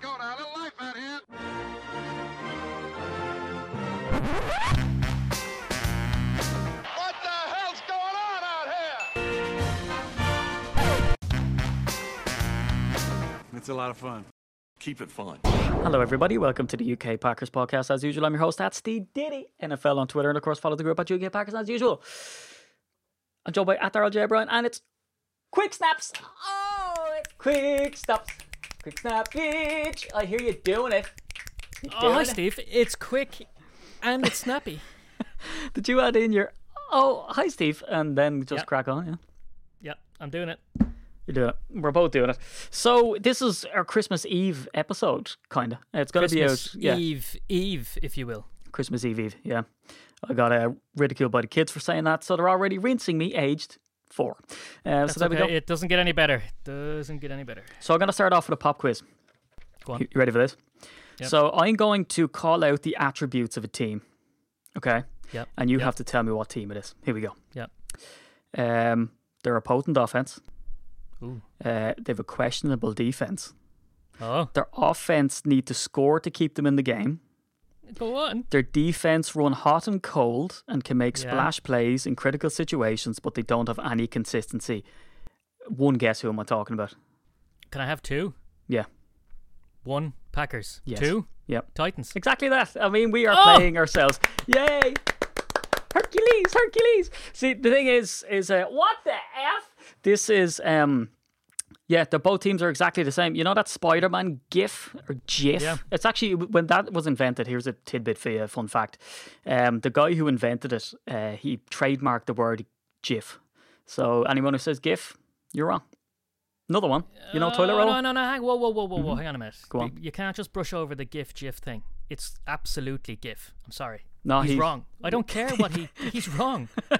Let's go now. A little life out here. What the hell's going on out here? It's a lot of fun. Keep it fun. Hello, everybody. Welcome to the UK Packers podcast. As usual, I'm your host, at Steve Diddy, NFL on Twitter, and of course, follow the group at UK Packers as usual. I'm joined by at Darrell J. Brown, and it's quick snaps. Oh, it's quick snaps. Quick snap, bitch. I hear you doing it. You Oh, hi, doing it? Steve. It's quick and it's snappy. Did you add in your oh hi Steve and then just Yeah. crack on? Yeah. yeah, I'm doing it. You're doing it. We're both doing it. So this is our Christmas Eve episode, kind of. It's going to be out, yeah, Eve, Eve, if you will. Christmas Eve Eve. Yeah, I got uh, ridiculed by the kids for saying that, so they're already rinsing me, aged four. Uh, so there we go. It doesn't get any better. Doesn't get any better. So I'm going to start off with a pop quiz. Go on. You you ready for this? Yep. So I'm going to call out the attributes of a team. Okay. Yep. And you Yep. have to tell me what team it is. Here we go. Yep. Um, they're a potent offense. Ooh. Uh, they have a questionable defense. Oh, Their offense need to score to keep them in the game. Go on. Their defense run hot and cold and can make Yeah. splash plays in critical situations, but they don't have any consistency. One guess who am I talking about? Can I have two? Yeah. One, Packers. Yes. Two, Yep. Titans. Exactly that. I mean, we are Oh! playing ourselves. Yay! Hercules, Hercules. See, the thing is, is uh, what the f? This is um, yeah. The both teams are exactly the same. You know that Spider-Man GIF or GIF? Yeah. It's actually when that was invented. Here's a tidbit for you, a fun fact. Um, the guy who invented it, uh, he trademarked the word GIF. So anyone who says GIF, you're wrong. Another one. You know, toilet Oh, roll. No, no, no. Hang, whoa, whoa, whoa, whoa, whoa. Hang on a minute. Go You- on. You, can't just brush over the GIF GIF thing. It's absolutely GIF. I'm sorry. No, he's, he's- wrong. I don't care what he. He's wrong.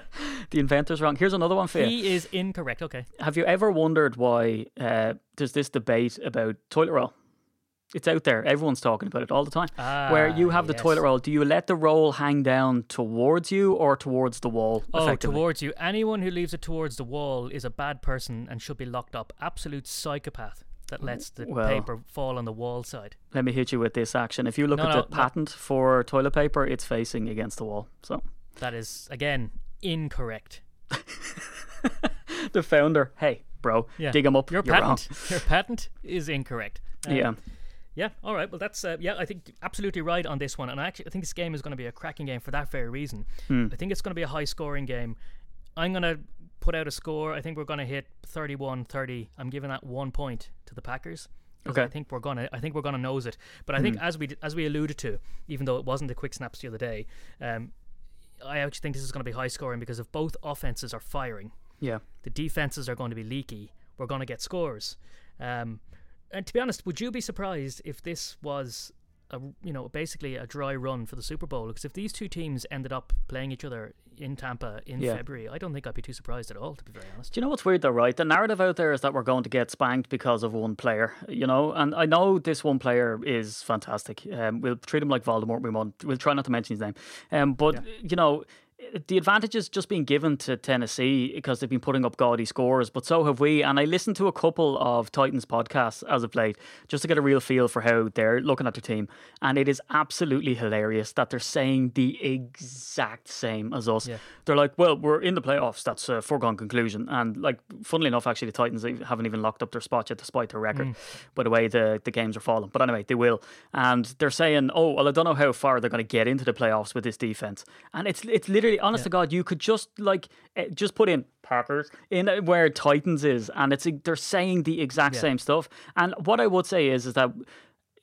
The inventor's wrong. Here's another one for you. He is incorrect. Okay. Have you ever wondered why uh, there's this debate about toilet roll? It's out there. Everyone's talking about it all the time. where you Ah, have the yes. toilet roll. Do you let the roll hang down towards you or towards the wall? Oh, towards you. Anyone who leaves it towards the wall is a bad person and should be locked up. Absolute psychopath that lets the Well- paper fall on the wall side. Let me hit you with this action. If you look No, at no, the no. patent for toilet paper, it's facing against the wall. So That is again incorrect. the founder, hey, bro, Yeah. dig him up. Your patent, your patent is incorrect. Um, Yeah. Yeah. All right. Well, that's uh, yeah. I think absolutely right on this one, and I actually I think this game is going to be a cracking game for that very reason. Hmm. I think it's going to be a high scoring game. I'm going to put out a score. I think we're going to hit 31-30. I'm giving that one point to the Packers. Okay. I think we're gonna. I think we're gonna nose it. But I think Hmm. as we as we alluded to, even though it wasn't the quick snaps the other day, um, I actually think this is going to be high scoring because if both offenses are firing, Yeah. the defenses are going to be leaky. We're going to get scores. Um, and to be honest, would you be surprised if this was a you know basically a dry run for the Super Bowl? Because if these two teams ended up playing each other in Tampa in Yeah. February, I don't think I'd be too surprised at all. To be very honest. Do you know what's weird though, right? The narrative out there is that we're going to get spanked because of one player, you know? And I know this one player is fantastic. Um, we'll treat him like Voldemort. We won't. We'll try not to mention his name. Um, but, you know, the advantage is just being given to Tennessee because they've been putting up gaudy scores, but so have we. And I listened to a couple of Titans podcasts as of late just to get a real feel for how they're looking at their team. And it is absolutely hilarious that they're saying the exact same as us. Yeah. They're like, well, we're in the playoffs. That's a foregone conclusion. And, like, funnily enough, actually, the Titans haven't even locked up their spot yet, despite their record, mm. by the way the, the games are falling. But anyway, they will. And they're saying, oh, well, I don't know how far they're going to get into the playoffs with this defense. And it's it's literally, honest to God, you could just, like, eh, just put in Packers in uh, where Titans is. And it's they're saying the exact Yeah. same stuff. And what I would say is, is that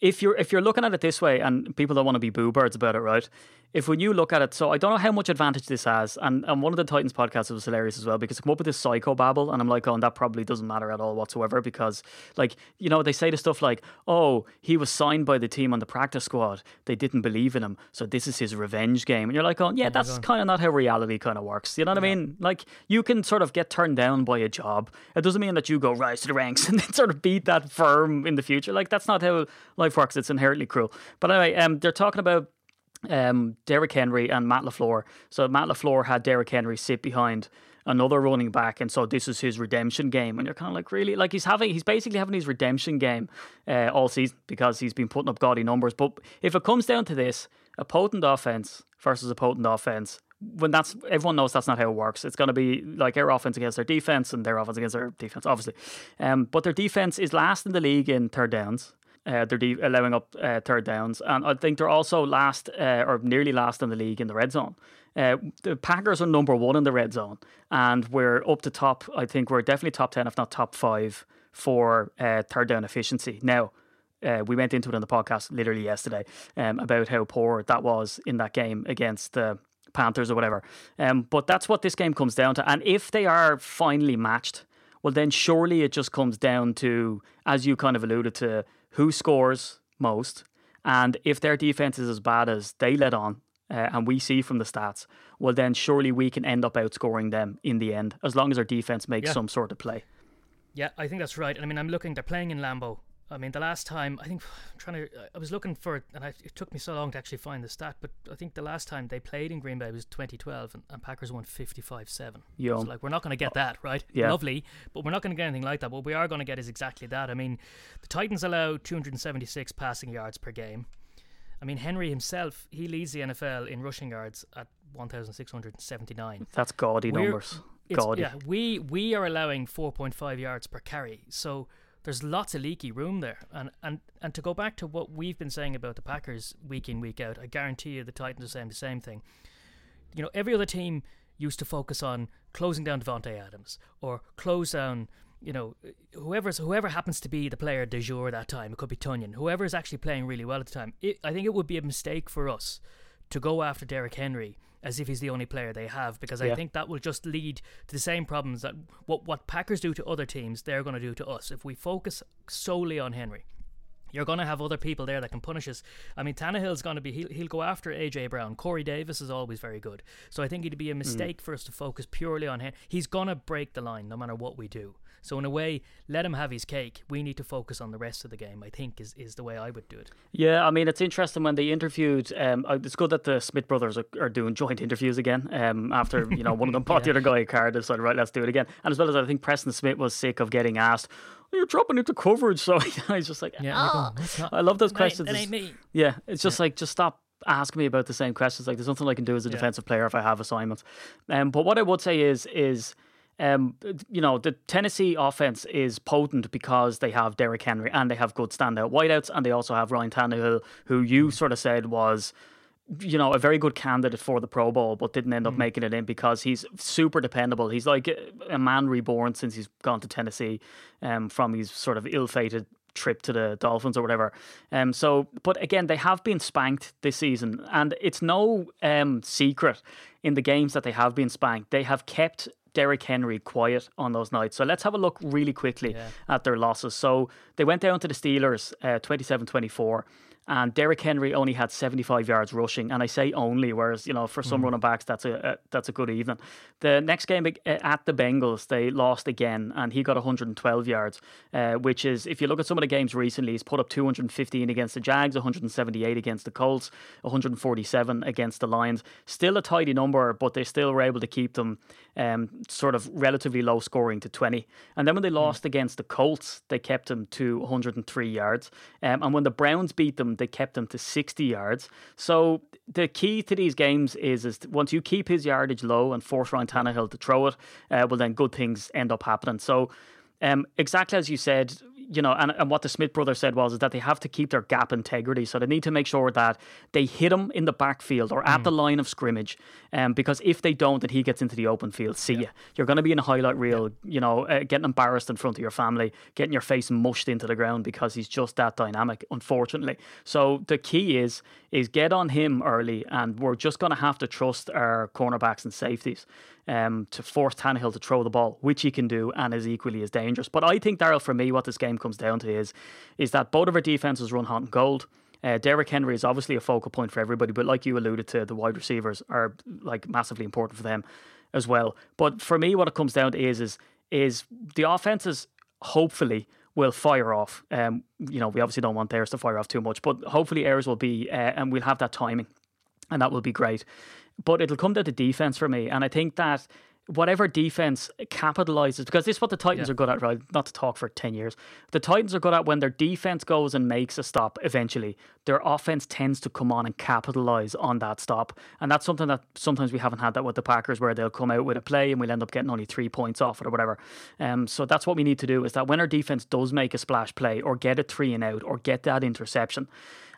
if you're if you're looking at it this way, and people don't want to be boo birds about it, right? If when you look at it, so I don't know how much advantage this has, and and one of the Titans podcasts was hilarious as well because they come up with this psycho babble, and I'm like, oh, and that probably doesn't matter at all whatsoever because, like, you know, they say the stuff like, oh, he was signed by the team on the practice squad, they didn't believe in him, so this is his revenge game, and you're like, oh, yeah, that's kind of not how reality kind of works, you know what I mean? Like, you can sort of get turned down by a job. It doesn't mean that you go rise to the ranks and then sort of beat that firm in the future. Like, that's not how life works. It's inherently cruel. But anyway, um, they're talking about um, Derrick Henry and Matt LaFleur. So Matt LaFleur had Derrick Henry sit behind another running back, and so this is his redemption game. And you're kind of like, really, like he's having, he's basically having his redemption game uh, all season because he's been putting up gaudy numbers. But if it comes down to this, a potent offense versus a potent offense, when that's everyone knows that's not how it works. It's going to be like our offense against their defense and their offense against their defense, obviously. Um, but their defense is last in the league in third downs. Uh, they're de- allowing up uh, third downs, and I think they're also last uh, or nearly last in the league in the red zone. Uh, the Packers are number one in the red zone, and we're up to top. I think we're definitely top ten, if not top five, for uh, third down efficiency. Now, uh, we went into it in the podcast literally yesterday um, about how poor that was in that game against the Panthers or whatever. Um, but that's what this game comes down to. And if they are finally matched, well, then surely it just comes down to, as you kind of alluded to, who scores most. And if their defense is as bad as they let on, uh, and we see from the stats, well, then surely we can end up outscoring them in the end, as long as our defense makes Yeah. some sort of play. Yeah, I think that's right. I mean, I'm looking. They're playing in Lambeau. I mean, the last time I think I'm trying to. I was looking for it, and I, it took me so long to actually find the stat. But I think the last time they played in Green Bay was 2012, and, and Packers won 55-7. So like, we're not going to get oh, that, right? Yeah. Lovely, but we're not going to get anything like that. What we are going to get is exactly that. I mean, the Titans allow 276 passing yards per game. I mean, Henry himself, he leads the NFL in rushing yards at 1,679. That's gaudy We're- numbers. Gaudy. yeah, we we are allowing 4.5 yards per carry. So there's lots of leaky room there. And, and and to go back to what we've been saying about the Packers week in week out, I guarantee you the Titans are saying the same thing. You know, every other team used to focus on closing down Davante Adams or close down. You know, whoever's whoever happens to be the player de jour that time. It could be Tonyan. Whoever is actually playing really well at the time. It, I think it would be a mistake for us to go after Derrick Henry as if he's the only player they have because I think that will just lead to the same problems that what what Packers do to other teams they're going to do to us if we focus solely on Henry. You're going to have other people there that can punish us. I mean, Tannehill's going to be, he'll, he'll go after A.J. Brown. Corey Davis is always very good. So I think it'd be a hmm. mistake for us to focus purely on him. He's going to break the line no matter what we do. So in a way, let him have his cake. We need to focus on the rest of the game, I think, is, is the way I would do it. Yeah, I mean, it's interesting when they interviewed. Um, it's good that the Smith brothers are, are doing joint interviews again. Um, after you know one of them bought the other guy a card, they decided right, let's do it again. And as well as I think Preston Smith was sick of getting asked, "Oh, "You're dropping into coverage," so he's just like, Yeah, "Ah." going, "That's not- I love those that ain't- questions. That ain't me. Yeah, it's just like just stop asking me about the same questions. Like there's nothing I can do as a Yeah. defensive player if I have assignments. Um, but what I would say is is um, you know, the Tennessee offense is potent because they have Derrick Henry and they have good standout wideouts, and they also have Ryan Tannehill, who you sort of said was, you know, a very good candidate for the Pro Bowl, but didn't end up making it in because he's super dependable. He's like a man reborn since he's gone to Tennessee, um, from his sort of ill-fated trip to the Dolphins or whatever. Um, so, but again, they have been spanked this season, and it's no um, secret in the games that they have been spanked. They have kept Derrick Henry quiet on those nights. So let's have a look really quickly at their losses. So they went down to the Steelers uh, 27 24. And Derrick Henry only had 75 yards rushing, and I say only, whereas you know for some running backs that's a, a that's a good evening. The next game uh, at the Bengals, they lost again, and he got 112 yards, uh, which is if you look at some of the games recently, he's put up 215 against the Jags, 178 against the Colts, 147 against the Lions. Still a tidy number, but they still were able to keep them um, sort of relatively low scoring to 20. And then when they lost against the Colts, they kept them to 103 yards, um, and when the Browns beat them they kept him to 60 yards. So the key to these games is is once you keep his yardage low and force Ryan Tannehill to throw it, uh, well then good things end up happening. So um, exactly as you said, you know, and, and what the Smith brothers said was is that they have to keep their gap integrity. So they need to make sure that they hit him in the backfield or at the line of scrimmage. Um, because if they don't, and he gets into the open field, see ya. You're going to be in a highlight reel, you know, uh, getting embarrassed in front of your family, getting your face mushed into the ground because he's just that dynamic, unfortunately. So the key is is get on him early, and we're just going to have to trust our cornerbacks and safeties um, to force Tannehill to throw the ball, which he can do and is equally as dangerous. But I think, Daryl, for me, what this game comes down to is is that both of our defenses run hot and cold. Uh, Derrick Henry is obviously a focal point for everybody, but like you alluded to, the wide receivers are like massively important for them as well. But for me, what it comes down to is is is the offenses hopefully will fire off. Um, you know, we obviously don't want theirs to fire off too much, but hopefully ours will be, uh, and we'll have that timing, and that will be great. But it'll come down to defense for me, and I think that whatever defense capitalizes because this is what the Titans Yeah. are good at, right? Not to talk for 10 years. The Titans are good at when their defense goes and makes a stop eventually, their offense tends to come on and capitalize on that stop. And that's something that sometimes we haven't had that with the Packers where they'll come out with a play and we'll end up getting only three points off it or whatever. Um, so that's what we need to do is that when our defense does make a splash play or get a three and out or get that interception.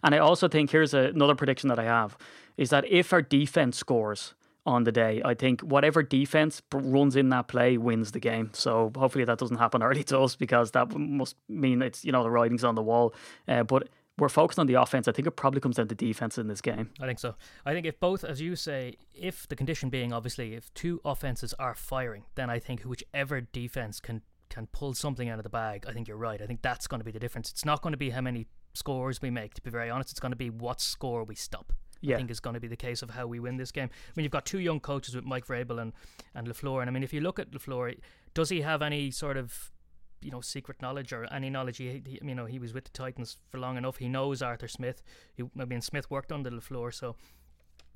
And I also think here's a, another prediction that I have is that if our defense scores, on the day. I think whatever defense runs in that play wins the game. So hopefully that doesn't happen early to us because that must mean it's you know the writing's on the wall. Uh, but we're focused on the offense. I think it probably comes down to defense in this game. I think so. I think if both, as you say, if the condition being obviously if two offenses are firing, then I think whichever defense can can pull something out of the bag. I think you're right. I think that's going to be the difference. It's not going to be how many scores we make. To be very honest, it's going to be what score we stop. Yeah. I think is going to be the case of how we win this game. I mean, you've got two young coaches with Mike Vrabel and and Lafleur, and I mean, if you look at Lafleur, does he have any sort of you know secret knowledge or any knowledge? He, he you know he was with the Titans for long enough. He knows Arthur Smith. He, I mean, Smith worked under Lafleur, so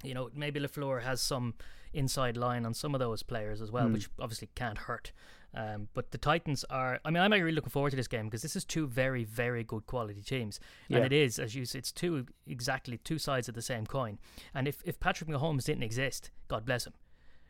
you know, maybe Lafleur has some inside line on some of those players as well, hmm. which obviously can't hurt. Um, but the Titans are. I mean, I'm really looking forward to this game because this is two very, very good quality teams, and it is, as you said, it's two exactly two sides of the same coin. And if if Patrick Mahomes didn't exist, God bless him.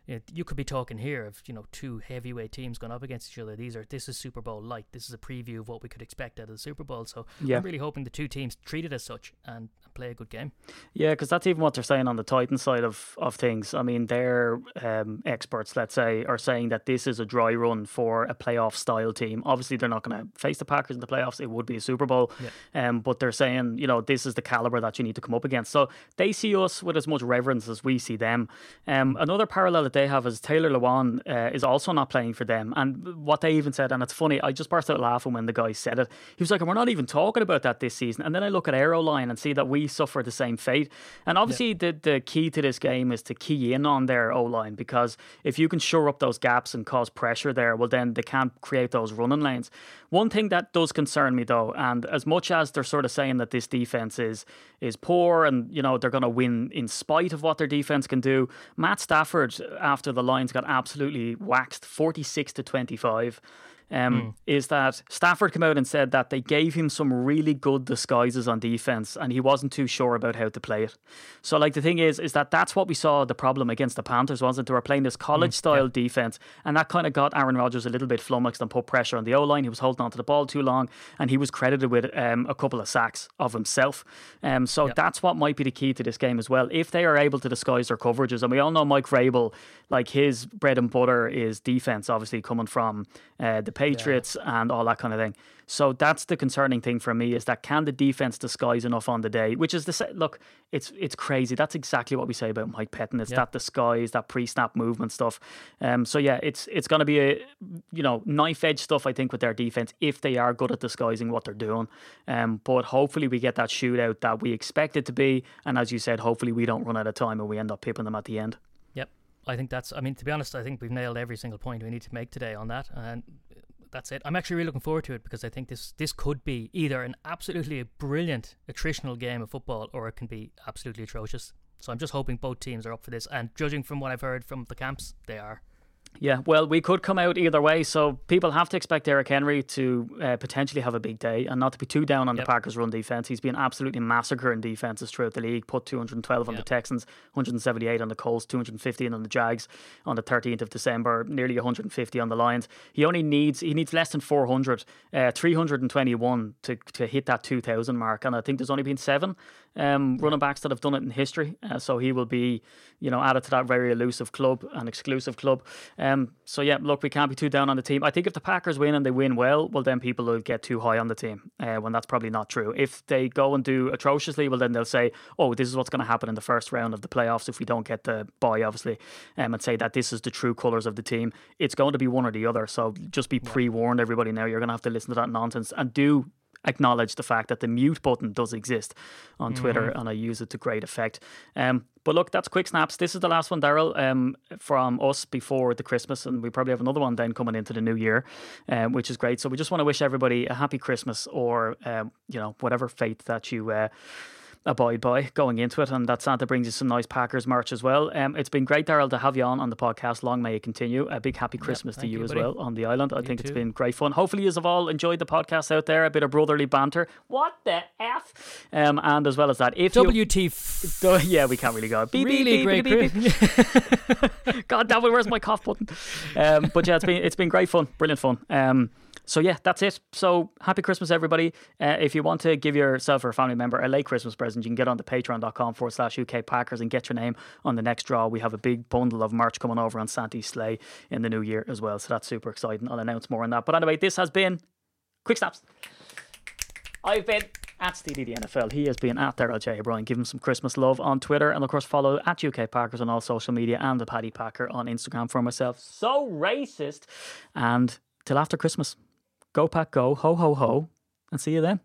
You, could be talking here of you know two heavyweight teams going up against each other. These are this is Super Bowl light. This is a preview of what we could expect out of the Super Bowl. So Yeah. I'm really hoping the two teams treat it as such and, and play a good game. Yeah, because that's even what they're saying on the Titan side of, of things. I mean, their um, experts, let's say, are saying that this is a dry run for a playoff style team. Obviously, they're not going to face the Packers in the playoffs. It would be a Super Bowl. yeah. Um, but they're saying, you know, this is the caliber that you need to come up against. So they see us with as much reverence as we see them. Um, another parallel that they have is Taylor Lewan uh, is also not playing for them. And what they even said, and it's funny, I just burst out laughing when the guy said it. He was like, we're not even talking about that this season. And then I look at Aeroline and see that we suffer the same fate. And obviously, the, the key to this game is to key in on their O line because if you can shore up those gaps and cause pressure there, well, then they can't create those running lanes. One thing that does concern me though, and as much as they're sort of saying that this defense is is poor and you know they're going to win in spite of what their defense can do, Matt Stafford after the Lions got absolutely waxed 46 to 25 um, mm. is that Stafford came out and said that they gave him some really good disguises on defense, and he wasn't too sure about how to play it. So, like the thing is, is that that's what we saw the problem against the Panthers wasn't they were playing this hmm, college style mm. yeah. defense, and that kind of got Aaron Rodgers a little bit flummoxed and put pressure on the O line. He was holding onto the ball too long, and he was credited with um, a couple of sacks of himself. Um, so yeah. that's what might be the key to this game as well. If they are able to disguise their coverages, and we all know Mike Vrabel, like his bread and butter is defense, obviously coming from uh, the Patriots and all that kind of thing. So that's the concerning thing for me is that can the defense disguise enough on the day? Which is the sa- look, it's it's crazy. That's exactly what we say about Mike Pettine. It's that disguise, that pre-snap movement stuff. Um, so yeah, it's it's going to be a you know knife edge stuff. I think with their defense if they are good at disguising what they're doing. Um, but hopefully we get that shootout that we expect it to be, and as you said, hopefully we don't run out of time and we end up pipping them at the end. Yep. I think that's, I mean, to be honest, I think we've nailed every single point we need to make today on that. And that's it. I'm actually really looking forward to it because I think this this could be either an absolutely brilliant attritional game of football or it can be absolutely atrocious. So I'm just hoping both teams are up for this. And judging from what I've heard from the camps, they are. Yeah, well, we could come out either way. So people have to expect Derrick Henry to uh, potentially have a big day and not to be too down on Yep. the Packers' run defense. He's been absolutely massacring defenses throughout the league. Put 212 on the Texans, 178 on the Colts, 215 on the Jags on the 13th of December, nearly 150 on the Lions. He only needs he needs less than 400, uh, 321 to to hit that 2,000 mark. And I think there's only been seven um, running backs that have done it in history. Uh, so he will be, you know, added to that very elusive club and exclusive club. Um, so yeah, look, we can't be too down on the team. I think if the Packers win and they win well, well then people will get too high on the team. Uh, when that's probably not true. If they go and do atrociously, well then they'll say, oh, this is what's going to happen in the first round of the playoffs if we don't get the bye, obviously, um, and say that this is the true colours of the team. It's going to be one or the other. So just be pre warned, everybody. Now you're going to have to listen to that nonsense and do acknowledge the fact that the mute button does exist on Twitter and I use it to great effect. Um, but look, that's quick snaps. This is the last one, Daryl, um, from us before the Christmas, and we probably have another one then coming into the new year, um, which is great. So we just want to wish everybody a happy Christmas or um, you know whatever faith that you. Uh, abide by going into it, and that Santa brings you some nice Packers merch as well. Um, it's been great, Daryl, to have you on on the podcast. Long may it continue. A big happy Christmas to you, you, as well on the island. I think it's been great fun. Hopefully, you have all enjoyed the podcast out there. A bit of brotherly banter. What the f? Um, and as well as that, if you WT. so, yeah, we can't really go. Beep, really beep, great. beep, God damn it, where's my cough button? Um, but yeah, it's been it's been great fun, brilliant fun. Um, so yeah, that's it. So happy Christmas, everybody. Uh, if you want to give yourself or a family member a late Christmas present, you can get on to patreon.com forward slash UK Packers and get your name on the next draw. We have a big bundle of merch coming over on Santa's sleigh in the new year as well. So that's super exciting. I'll announce more on that. But anyway, this has been Quick Snaps. I've been at Steely the NFL. He has been at Daryl J. O'Brien. Give him some Christmas love on Twitter. And of course, follow at UK Packers on all social media and the Paddy Packer on Instagram for myself. So racist. And till after Christmas. Go Pack Go. Ho, ho, ho. And see you then.